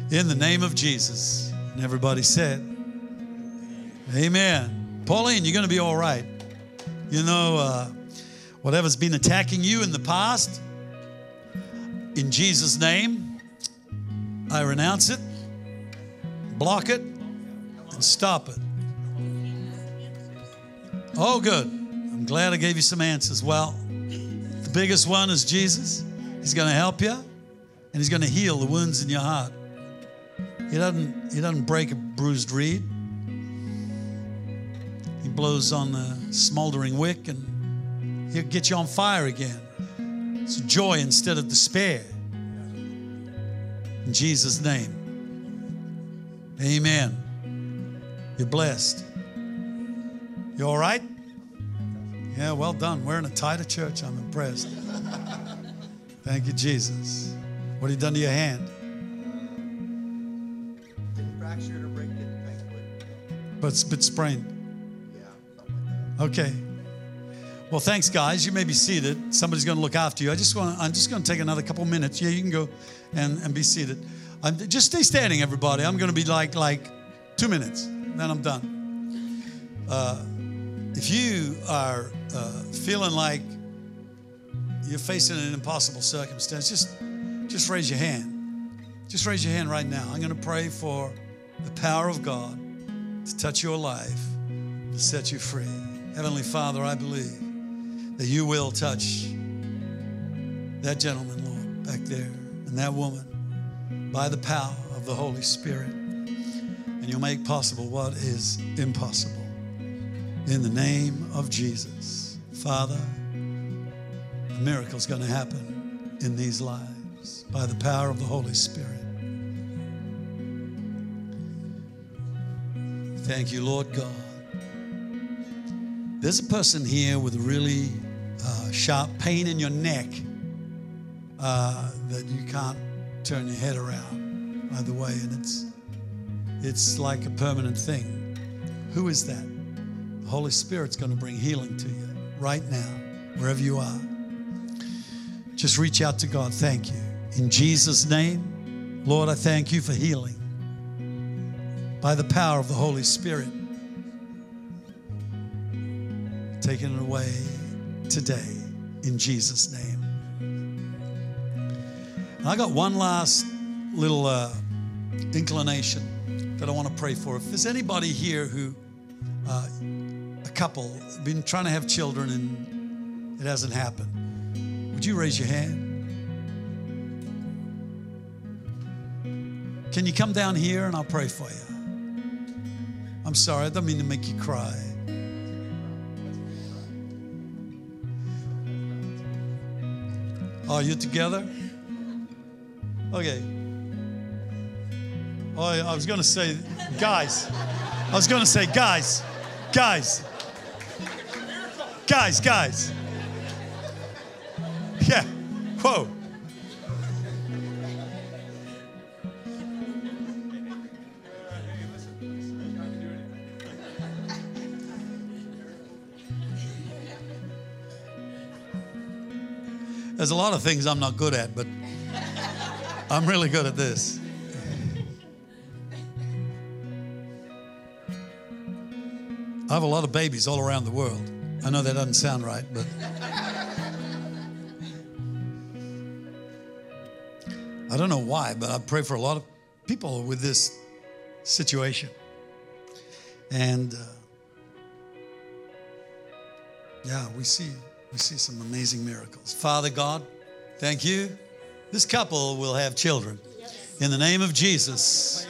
In the name of Jesus. And everybody said, Amen. Pauline, you're going to be all right. You know, uh, whatever's been attacking you in the past, in Jesus' name, I renounce it, block it, and stop it. Oh, good. I'm glad I gave you some answers. Well, the biggest one is Jesus. He's going to help you, and He's going to heal the wounds in your heart. He doesn't, he doesn't break a bruised reed. He blows on the smoldering wick and he'll get you on fire again. It's joy instead of despair. In Jesus' name. Amen. You're blessed. You all right? Yeah, well done. We're in a tighter church. I'm impressed. Thank you, Jesus. What have you done to your hand? But it's bit sprained. Okay. Well, thanks, guys. You may be seated. Somebody's going to look after you. I just want. I'm just going to take another couple minutes. Yeah, you can go and, and be seated. I'm, just stay standing, everybody. I'm going to be like like two minutes, then I'm done. Uh, if you are uh, feeling like you're facing an impossible circumstance, just just raise your hand. Just raise your hand right now. I'm going to pray for the power of God to touch your life, to set you free. Heavenly Father, I believe that you will touch that gentleman, Lord, back there, and that woman by the power of the Holy Spirit. And you'll make possible what is impossible. In the name of Jesus. Father, a miracle's going to happen in these lives by the power of the Holy Spirit. Thank you, Lord God. There's a person here with really uh, sharp pain in your neck uh, that you can't turn your head around, by the way, and it's it's like a permanent thing. Who is that? The Holy Spirit's going to bring healing to you right now, wherever you are. Just reach out to God. Thank you. In Jesus' name, Lord, I thank you for healing by the power of the Holy Spirit. Taking it away today in Jesus' name. And I got one last little uh, inclination that I want to pray for. If there's anybody here who, uh, a couple, been trying to have children and it hasn't happened, would you raise your hand? Can you come down here and I'll pray for you? I'm sorry, I don't mean to make you cry. Are you together? Okay. Oh, I was going to say, guys. I was going to say, guys, guys, guys, guys. Yeah. Whoa. There's a lot of things I'm not good at, but I'm really good at this. I have a lot of babies all around the world. I know that doesn't sound right, but I don't know why, but I pray for a lot of people with this situation. And uh, yeah, we see we see some amazing miracles. Father God, thank you. This couple will have children. In the name of Jesus,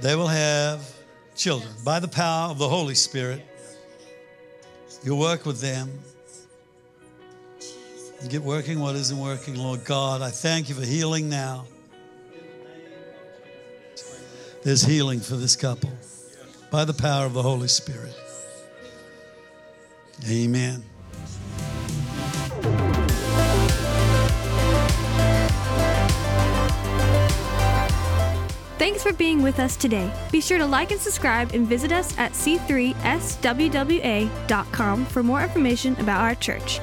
they will have children by the power of the Holy Spirit. You'll work with them. You get working what isn't working, Lord God. I thank you for healing now. There's healing for this couple by the power of the Holy Spirit. Amen. Thanks for being with us today. Be sure to like and subscribe and visit us at c3swwa.com for more information about our church.